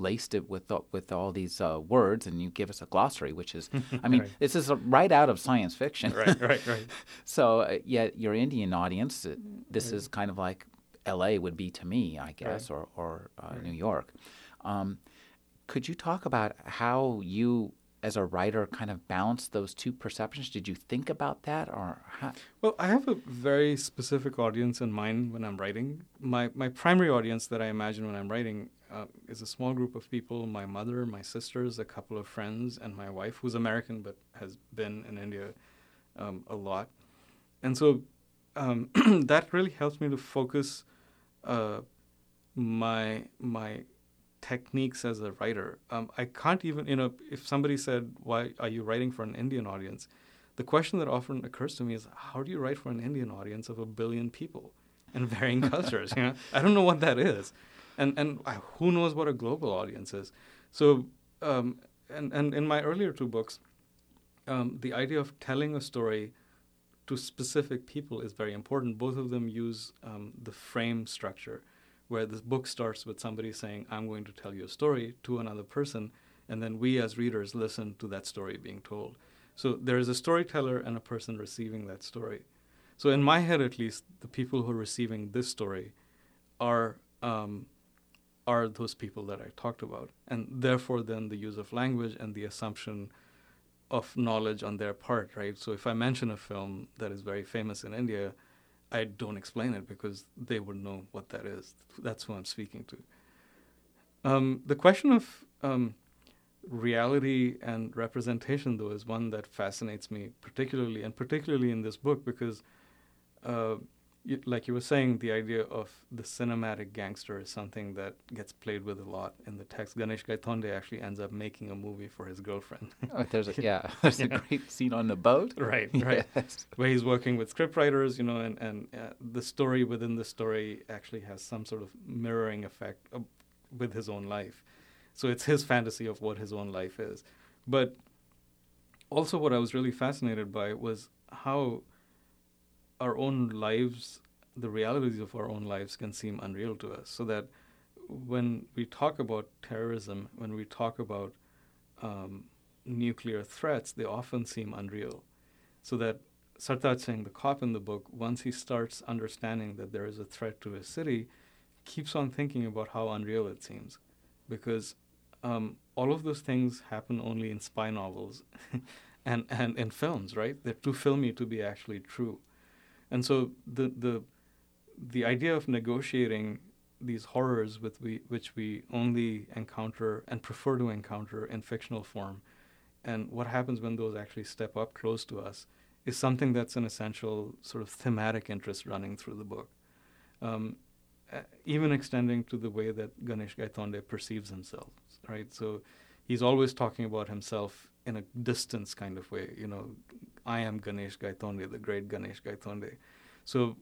laced it with with all these uh, words, and you give us a glossary, which is, I mean, right. this is right out of science fiction. right, right, right. so, uh, yet your Indian audience, uh, this right. is kind of like L.A. would be to me, I guess, right. or or uh. New York. Um, could you talk about how you, as a writer, kind of balance those two perceptions? Did you think about that, or how? Well, I have a very specific audience in mind when I'm writing. My my primary audience that I imagine when I'm writing uh, is a small group of people: my mother, my sisters, a couple of friends, and my wife, who's American but has been in India um, a lot. And so um, that really helps me to focus uh, my my techniques as a writer. Um, I can't even you know if somebody said why are you writing for an Indian audience, the question that often occurs to me is how do you write for an Indian audience of a billion people and varying cultures? You know, I don't know what that is, and and who knows what a global audience is. So um, and and in my earlier two books, um, the idea of telling a story to specific people is very important. Both of them use um, the frame structure, where this book starts with somebody saying, I'm going to tell you a story to another person, and then we as readers listen to that story being told. So there is a storyteller and a person receiving that story. So in my head, at least, the people who are receiving this story are um, are those people that I talked about, and therefore, then the use of language and the assumption of knowledge on their part, right? So if I mention a film that is very famous in India, I don't explain it because they would know what that is. That's who I'm speaking to. Um, the question of um, reality and representation, though, is one that fascinates me particularly, and particularly in this book because uh, like you were saying, the idea of the cinematic gangster is something that gets played with a lot in the text. Ganesh Gaitonde actually ends up making a movie for his girlfriend. oh, there's a, yeah, there's a great scene on the boat. Right, right, yes. where he's working with scriptwriters, you know, and and uh, the story within the story actually has some sort of mirroring effect uh, with his own life. So it's his fantasy of what his own life is, but also what I was really fascinated by was how our own lives, the realities of our own lives can seem unreal to us. So that when we talk about terrorism, when we talk about um, nuclear threats, they often seem unreal. So that Sartaj Singh, the cop in the book, once he starts understanding that there is a threat to his city, keeps on thinking about how unreal it seems. Because um, all of those things happen only in spy novels and, and in films, right? They're too filmy to be actually true. And so the the the idea of negotiating these horrors with we, which we only encounter and prefer to encounter in fictional form, and what happens when those actually step up close to us, is something that's an essential sort of thematic interest running through the book. Um, even extending to the way that Ganesh Gaitonde perceives himself, right? So he's always talking about himself in a distance kind of way, you know, I am Ganesh Gaitonde, the great Ganesh Gaitonde. So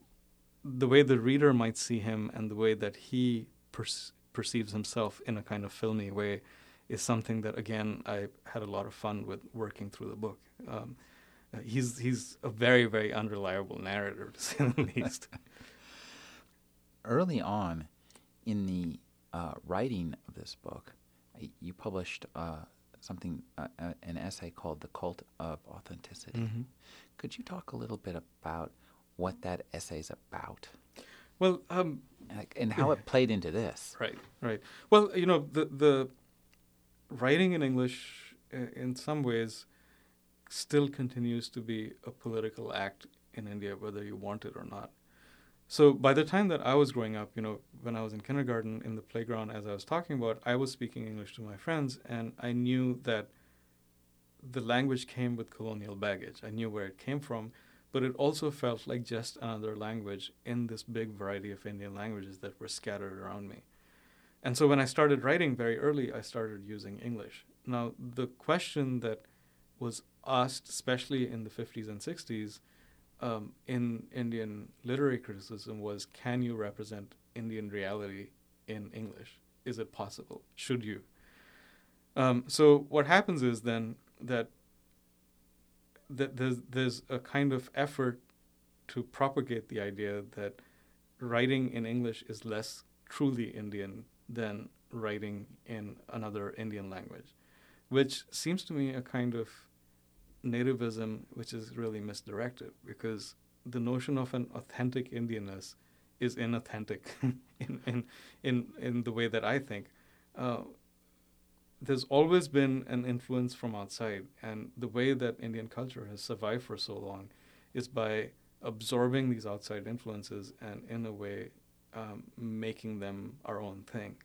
the way the reader might see him and the way that he per- perceives himself in a kind of filmy way is something that, again, I had a lot of fun with working through the book. Um, he's he's a very very unreliable narrator to say the least. Early on, in the uh, writing of this book, you published uh, something, uh, uh, an essay called "The Cult of Authenticity." Mm-hmm. Could you talk a little bit about what that essay is about? Well, um, and, and how it played into this. Right, right. Well, you know, the the writing in English, uh, in some ways, still continues to be a political act in India, whether you want it or not. So by the time that I was growing up, you know, when I was in kindergarten in the playground, as I was talking about, I was speaking English to my friends, and I knew that the language came with colonial baggage. I knew where it came from, but it also felt like just another language in this big variety of Indian languages that were scattered around me. And so when I started writing very early, I started using English. Now, the question that was asked, especially in the 50s and 60s, um, in Indian literary criticism was can you represent Indian reality in English? Is it possible? Should you? Um, so what happens is then that that there's there's a kind of effort to propagate the idea that writing in English is less truly Indian than writing in another Indian language, which seems to me a kind of nativism which is really misdirected because the notion of an authentic Indianness is inauthentic in, in, in, in the way that I think. Uh, there's always been an influence from outside, and the way that Indian culture has survived for so long is by absorbing these outside influences and, in a way, um, making them our own thing,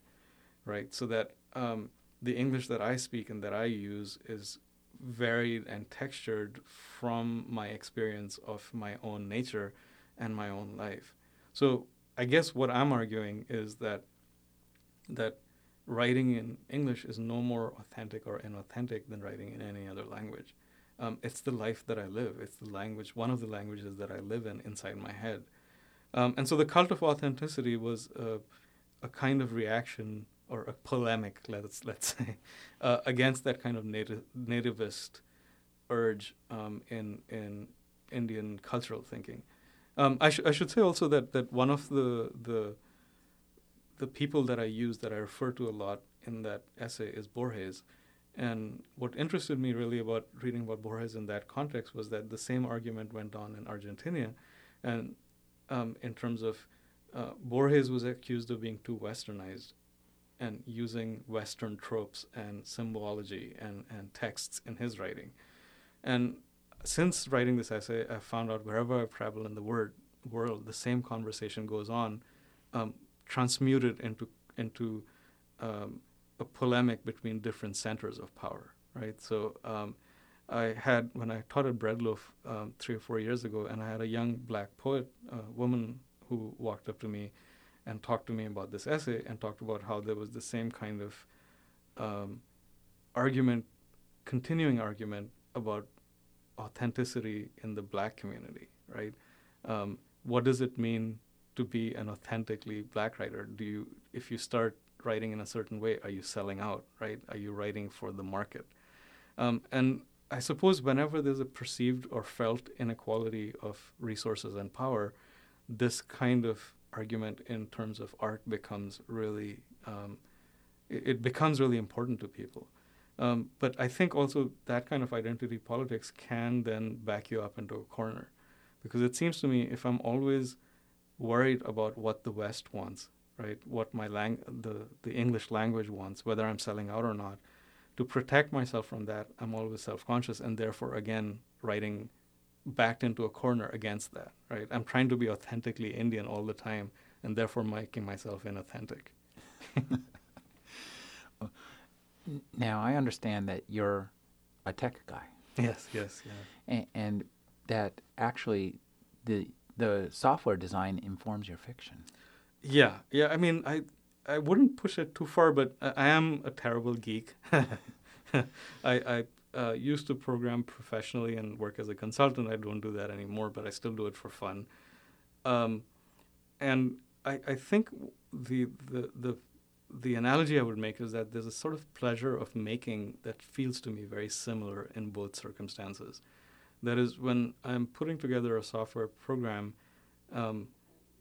right? So that um, the English that I speak and that I use is varied and textured from my experience of my own nature and my own life. So I guess what I'm arguing is that that writing in English is no more authentic or inauthentic than writing in any other language. Um, it's the life that I live. It's the language, one of the languages that I live in inside my head. Um, and so the cult of authenticity was a, a kind of reaction or a polemic, let's let's say, uh, against that kind of nativist urge um, in in Indian cultural thinking. Um, I, sh- I should say also that that one of the the the people that I use that I refer to a lot in that essay is Borges. And what interested me really about reading about Borges in that context was that the same argument went on in Argentina, and um, in terms of uh, Borges was accused of being too westernized, and using Western tropes and symbology and, and texts in his writing. And since writing this essay, I found out wherever I travel in the word, world, the same conversation goes on, um, transmuted into into um, a polemic between different centers of power. Right. So um, I had when I taught at Bread Loaf um, three or four years ago, and I had a young black poet, a woman who walked up to me and talked to me about this essay and talked about how there was the same kind of um, argument, continuing argument about authenticity in the black community, right? Um, what does it mean to be an authentically black writer? Do you, if you start writing in a certain way, are you selling out, right? Are you writing for the market? Um, and I suppose whenever there's a perceived or felt inequality of resources and power, this kind of argument in terms of art becomes really um, it, becomes really important to people. Um, but I think also that kind of identity politics can then back you up into a corner, because it seems to me if I'm always worried about what the West wants, right, what my lang- the the English language wants, whether I'm selling out or not, to protect myself from that, I'm always self-conscious, and therefore again writing backed into a corner against that, right? I'm trying to be authentically Indian all the time and therefore making myself inauthentic. now, I understand that you're a tech guy. Yes, yes, yeah. And, and that actually the the software design informs your fiction. Yeah, yeah. I mean, I I wouldn't push it too far, but I, I am a terrible geek. I, I uh, used to program professionally and work as a consultant. I don't do that anymore, but I still do it for fun. Um, and I, I think the, the the the analogy I would make is that there's a sort of pleasure of making that feels to me very similar in both circumstances. That is, when I'm putting together a software program, um,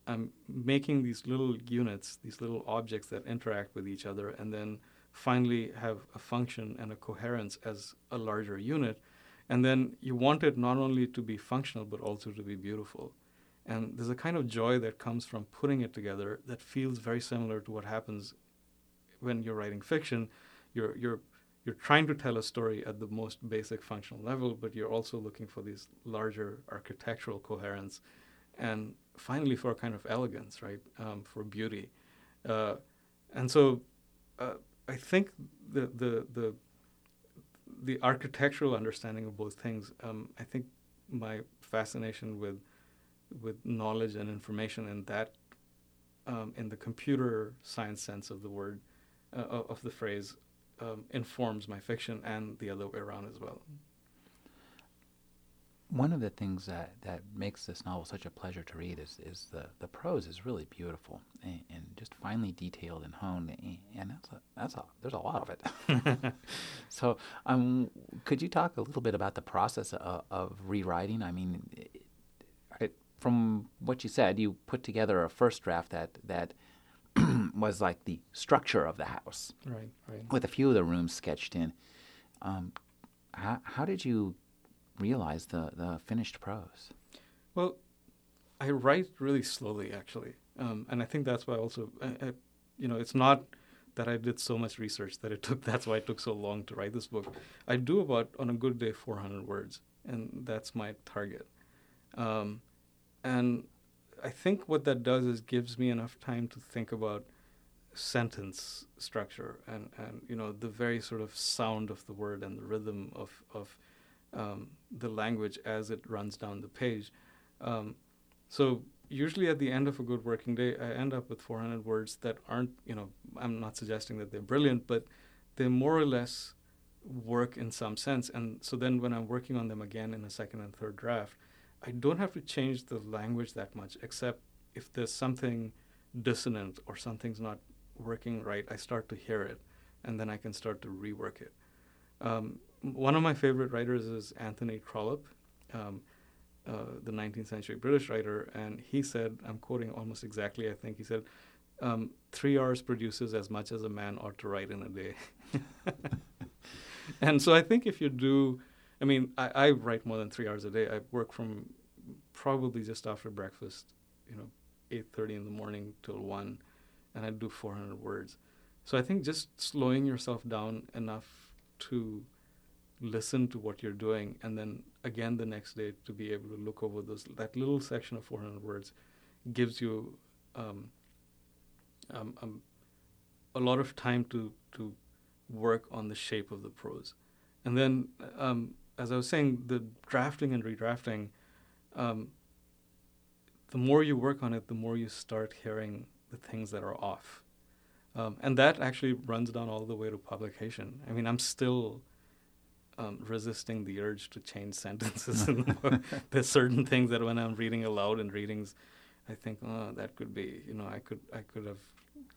I'm making these little units, these little objects that interact with each other, and then finally have a function and a coherence as a larger unit. And then you want it not only to be functional, but also to be beautiful. And there's a kind of joy that comes from putting it together that feels very similar to what happens when you're writing fiction. You're, you're, you're trying to tell a story at the most basic functional level, but you're also looking for these larger architectural coherence and finally for a kind of elegance, right? Um, for beauty. Uh, and so uh, I think the, the, the, the architectural understanding of both things, um, I think my fascination with with knowledge and information and that um, in the computer science sense of the word uh, of the phrase um, informs my fiction and the other way around as well one of the things that, that makes this novel such a pleasure to read is, is the, the prose is really beautiful and, and just finely detailed and honed and that's a, that's a, there's a lot of it. So um, could you talk a little bit about the process of, of rewriting? I mean it, from what you said you put together a first draft that that was like the structure of the house right right. with a few of the rooms sketched in. Um, how, how did you realize the, the finished prose? Well, I write really slowly, actually. Um, and I think that's why also, I, I, you know, it's not that I did so much research that it took, that's why it took so long to write this book. I do about, on a good day, 400 words, and that's my target. Um, and I think what that does is gives me enough time to think about sentence structure and, and you know the very sort of sound of the word and the rhythm of, of um, the language as it runs down the page. Um, so usually at the end of a good working day, I end up with 400 words that aren't, you know, I'm not suggesting that they're brilliant, but they more or less work in some sense. And so then when I'm working on them again in a second and third draft, I don't have to change the language that much, except if there's something dissonant or something's not working right, I start to hear it, and then I can start to rework it. Um, one of my favorite writers is Anthony Trollope, um, uh, the 19th century British writer, and he said, I'm quoting almost exactly, I think, he said, um, three hours produces as much as a man ought to write in a day. and so I think if you do, I mean, I, I, write more than three hours a day. I work from probably just after breakfast, you know, 8.30 in the morning till 1, and I do 400 words. So I think just slowing yourself down enough to listen to what you're doing and then again the next day to be able to look over those that little section of 400 words gives you um, um, um, a lot of time to to work on the shape of the prose. And then um, as I was saying the drafting and redrafting um, the more you work on it the more you start hearing the things that are off. Um, and that actually runs down all the way to publication. I mean I'm still um, resisting the urge to change sentences. There's certain things that when I'm reading aloud in readings, I think, oh, that could be, you know, I could I could have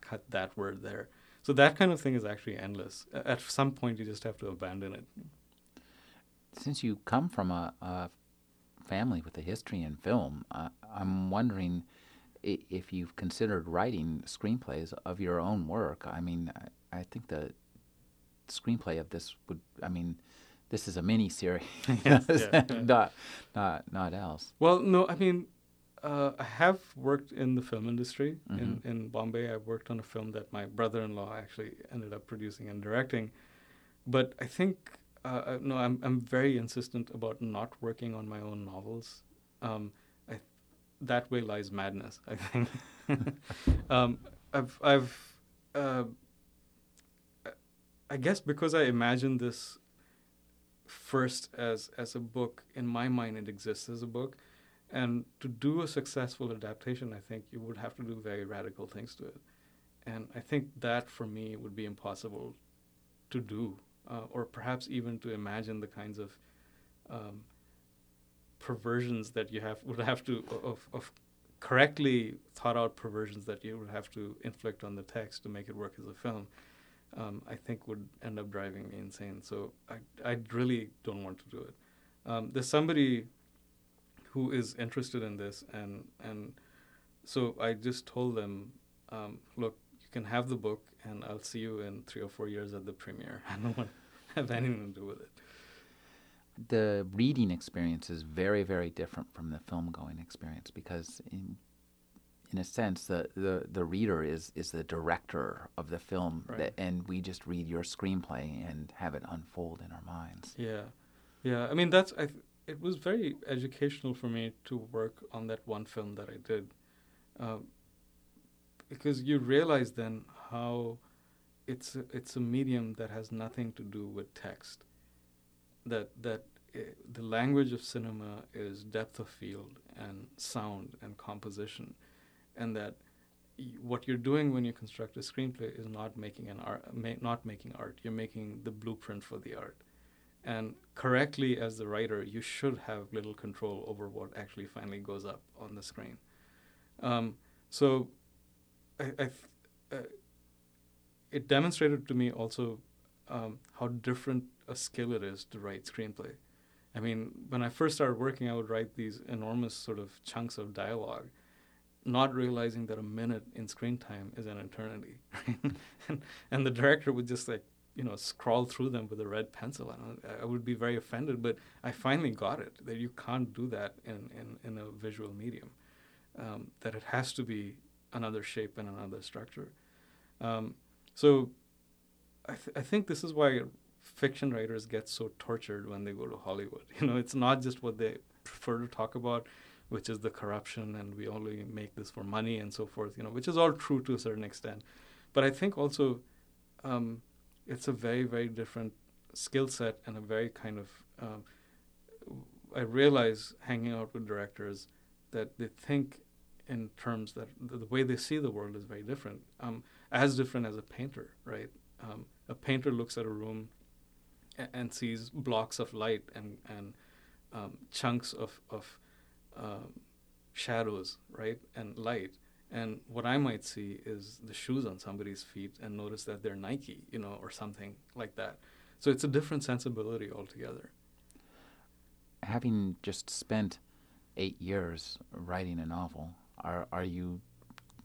cut that word there. So that kind of thing is actually endless. At some point, you just have to abandon it. Since you come from a, a family with a history in film, uh, I'm wondering if you've considered writing screenplays of your own work. I mean, I, I think the screenplay of this would, I mean, this is a mini series, yes, yeah, yeah. not not not else. Well, no, I mean, uh, I have worked in the film industry mm-hmm. in in Bombay. I worked on a film that my brother-in-law actually ended up producing and directing, but I think. Uh, uh no, I'm I'm very insistent about not working on my own novels. Um, I, that way lies madness. I think. um, I've I've uh, I guess because I imagine this first as as a book in my mind it exists as a book. And to do a successful adaptation i think you would have to do very radical things to it. And i think that for me would be impossible to do uh, or perhaps even to imagine the kinds of um, perversions that you have would have to of, of correctly thought out perversions that you would have to inflict on the text to make it work as a film um, I think would end up driving me insane. So I, I really don't want to do it. um, there's somebody who is interested in this, and and so I just told them, um, look, you can have the book, and I'll see you in three or four years at the premiere. I don't want to have anything to do with it. The reading experience is very, very different from the film going experience because, in, in a sense, the, the, the reader is, is the director of the film, Right. that, and we just read your screenplay and have it unfold in our minds. Yeah, yeah. I mean, that's I. Th- it was very educational for me to work on that one film that I did, um, because you realize then how it's a, it's a medium that has nothing to do with text. That that uh, the language of cinema is depth of field and sound and composition, and that what you're doing when you construct a screenplay is not making an art, ma- not making art. You're making the blueprint for the art. And correctly as the writer you should have little control over what actually finally goes up on the screen. Um, so I, I uh, it demonstrated to me also um, how different a skill it is to write screenplay. I mean when i first started working i would write these enormous sort of chunks of dialogue not realizing that a minute in screen time is an eternity and, and the director would just like you know scrawl through them with a red pencil. And I, would be very offended but i finally got it that you can't do that in, in, in a visual medium um, that it has to be another shape and another structure. Um, so I, th- I think this is why fiction writers get so tortured when they go to hollywood. You know it's not just what they prefer to talk about which is the corruption and we only make this for money and so forth you know which is all true to a certain extent. But i think also um, it's a very very different skill set and a very kind of um, i realize hanging out with directors that they think in terms that the, way they see the world is very different um, as different as a painter right? Um, a painter looks at a room and, and sees blocks of light and and um, chunks of of um, shadows right and light and what I might see is the shoes on somebody's feet and notice that they're Nike, you know, or something like that. So it's a different sensibility altogether. Having just spent eight years writing a novel, are are you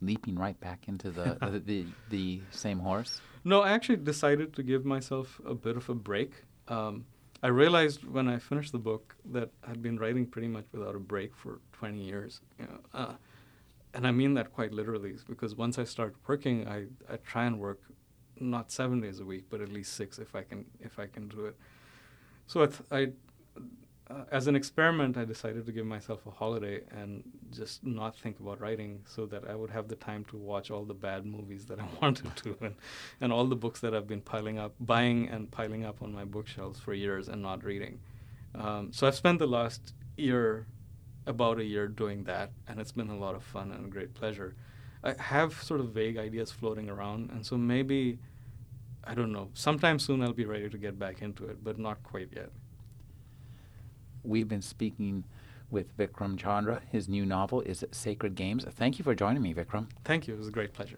leaping right back into the, the, the the same horse? No, I actually decided to give myself a bit of a break. Um, I realized when I finished the book that I'd been writing pretty much without a break for 20 years. You know, uh, and I mean that quite literally because once I start working, I, I try and work not seven days a week, but at least six if I can if I can do it. So I, th- I uh, as an experiment, I decided to give myself a holiday and just not think about writing, so that I would have the time to watch all the bad movies that I wanted to, and and all the books that I've been piling up, buying and piling up on my bookshelves for years and not reading. Um, so I've spent the last year about a year doing that, and it's been a lot of fun and a great pleasure. I have sort of vague ideas floating around, and so maybe, I don't know, sometime soon I'll be ready to get back into it, but not quite yet. We've been speaking with Vikram Chandra. His new novel is Sacred Games. Thank you for joining me, Vikram. Thank you. It was a great pleasure.